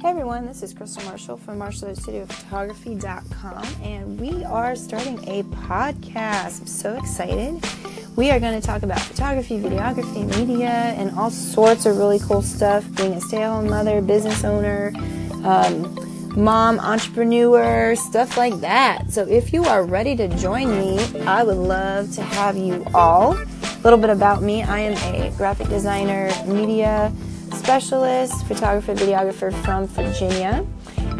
Hey everyone, this is Crystal Marshall from MarshallStudioPhotography.com, and we are starting a podcast. I'm so excited. We are going to talk about photography, videography, media, and all sorts of really cool stuff. Being a stay-at-home mother, business owner, um, mom, entrepreneur, stuff like that. So if you are ready to join me, I would love to have you all. A little bit about me: I am a graphic designer, media specialist, photographer, videographer from Virginia.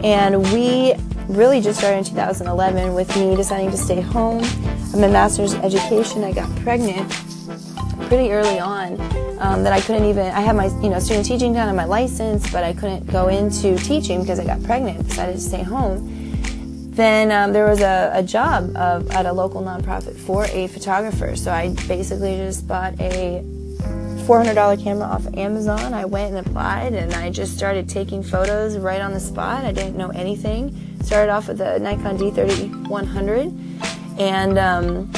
And we really just started in 2011 with me deciding to stay home. I'm a master's education. I got pregnant pretty early on um, that I couldn't even, I had my, you know, student teaching done and my license, but I couldn't go into teaching because I got pregnant, decided to stay home. Then um, there was a, a job of, at a local nonprofit for a photographer. So I basically just bought a $400 camera off Amazon. I went and applied and I just started taking photos right on the spot. I didn't know anything. Started off with a Nikon D3100 and um,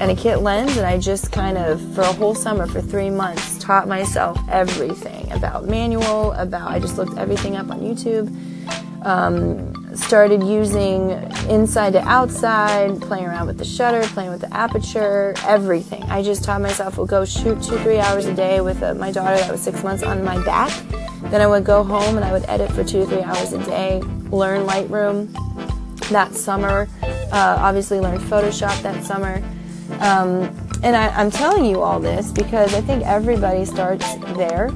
and a kit lens and I just kind of for a whole summer for three months taught myself everything about manual about I just looked everything up on YouTube um, started using inside to outside, playing around with the shutter, playing with the aperture, everything. I just taught myself would go shoot two, three hours a day with uh, my daughter that was six months on my back. Then I would go home and I would edit for two, three hours a day, learn Lightroom that summer, uh, obviously learned Photoshop that summer. Um, and I, am telling you all this because I think everybody starts there.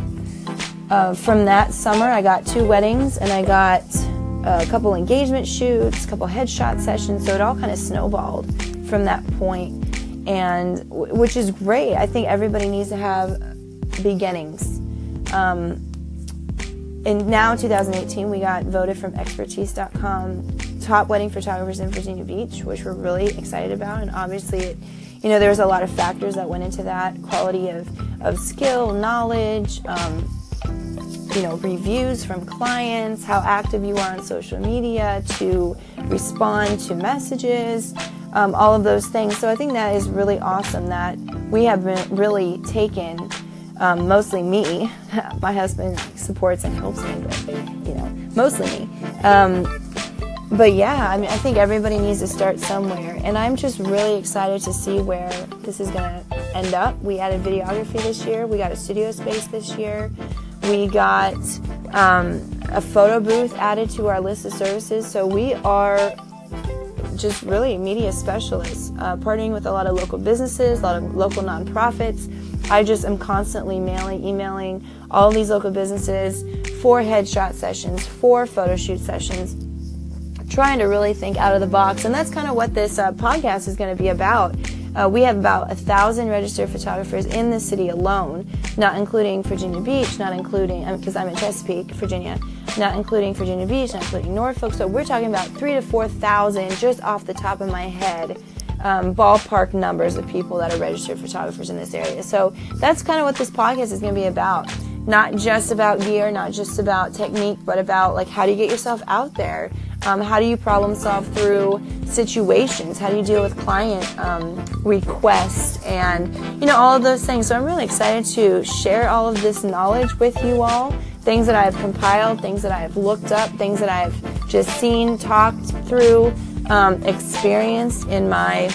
Uh, from that summer, I got two weddings and I got a couple engagement shoots, a couple headshot sessions. So it all kind of snowballed from that point, and which is great. I think everybody needs to have beginnings. Um, and now 2018 we got voted from expertise.com top wedding photographers in virginia beach which we're really excited about and obviously it, you know there's a lot of factors that went into that quality of, of skill knowledge um, you know, reviews from clients, how active you are on social media to respond to messages, um, all of those things. So I think that is really awesome that we have been really taken, um, mostly me. My husband supports and helps me, but you know, mostly me. Um, but yeah, I mean, I think everybody needs to start somewhere, and I'm just really excited to see where this is going to end up. We added videography this year. We got a studio space this year. We got um, a photo booth added to our list of services. So we are just really media specialists, uh, partnering with a lot of local businesses, a lot of local nonprofits. I just am constantly mailing, emailing all these local businesses for headshot sessions, for photo shoot sessions, trying to really think out of the box. And that's kind of what this uh, podcast is going to be about. Uh, we have about a thousand registered photographers in the city alone, not including Virginia Beach, not including, because I'm in Chesapeake, Virginia, not including Virginia Beach, not including Norfolk. So we're talking about three to 4,000 just off the top of my head. Um, ballpark numbers of people that are registered photographers in this area. So that's kind of what this podcast is going to be about. Not just about gear, not just about technique, but about like how do you get yourself out there? Um, how do you problem solve through situations? How do you deal with client um, requests and you know all of those things? So I'm really excited to share all of this knowledge with you all. Things that I have compiled, things that I have looked up, things that I've just seen, talked through, um, experienced in my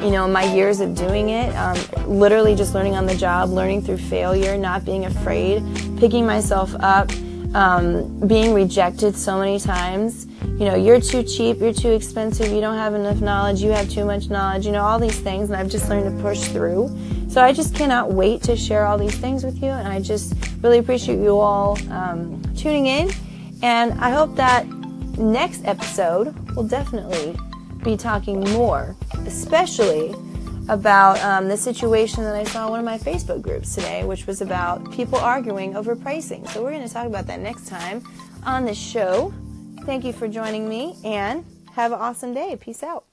you know my years of doing it um, literally just learning on the job learning through failure not being afraid picking myself up um, being rejected so many times you know, you're too cheap, you're too expensive, you don't have enough knowledge, you have too much knowledge, you know, all these things. And I've just learned to push through. So I just cannot wait to share all these things with you. And I just really appreciate you all um, tuning in. And I hope that next episode will definitely be talking more, especially about um, the situation that I saw in one of my Facebook groups today, which was about people arguing over pricing. So we're going to talk about that next time on the show. Thank you for joining me and have an awesome day. Peace out.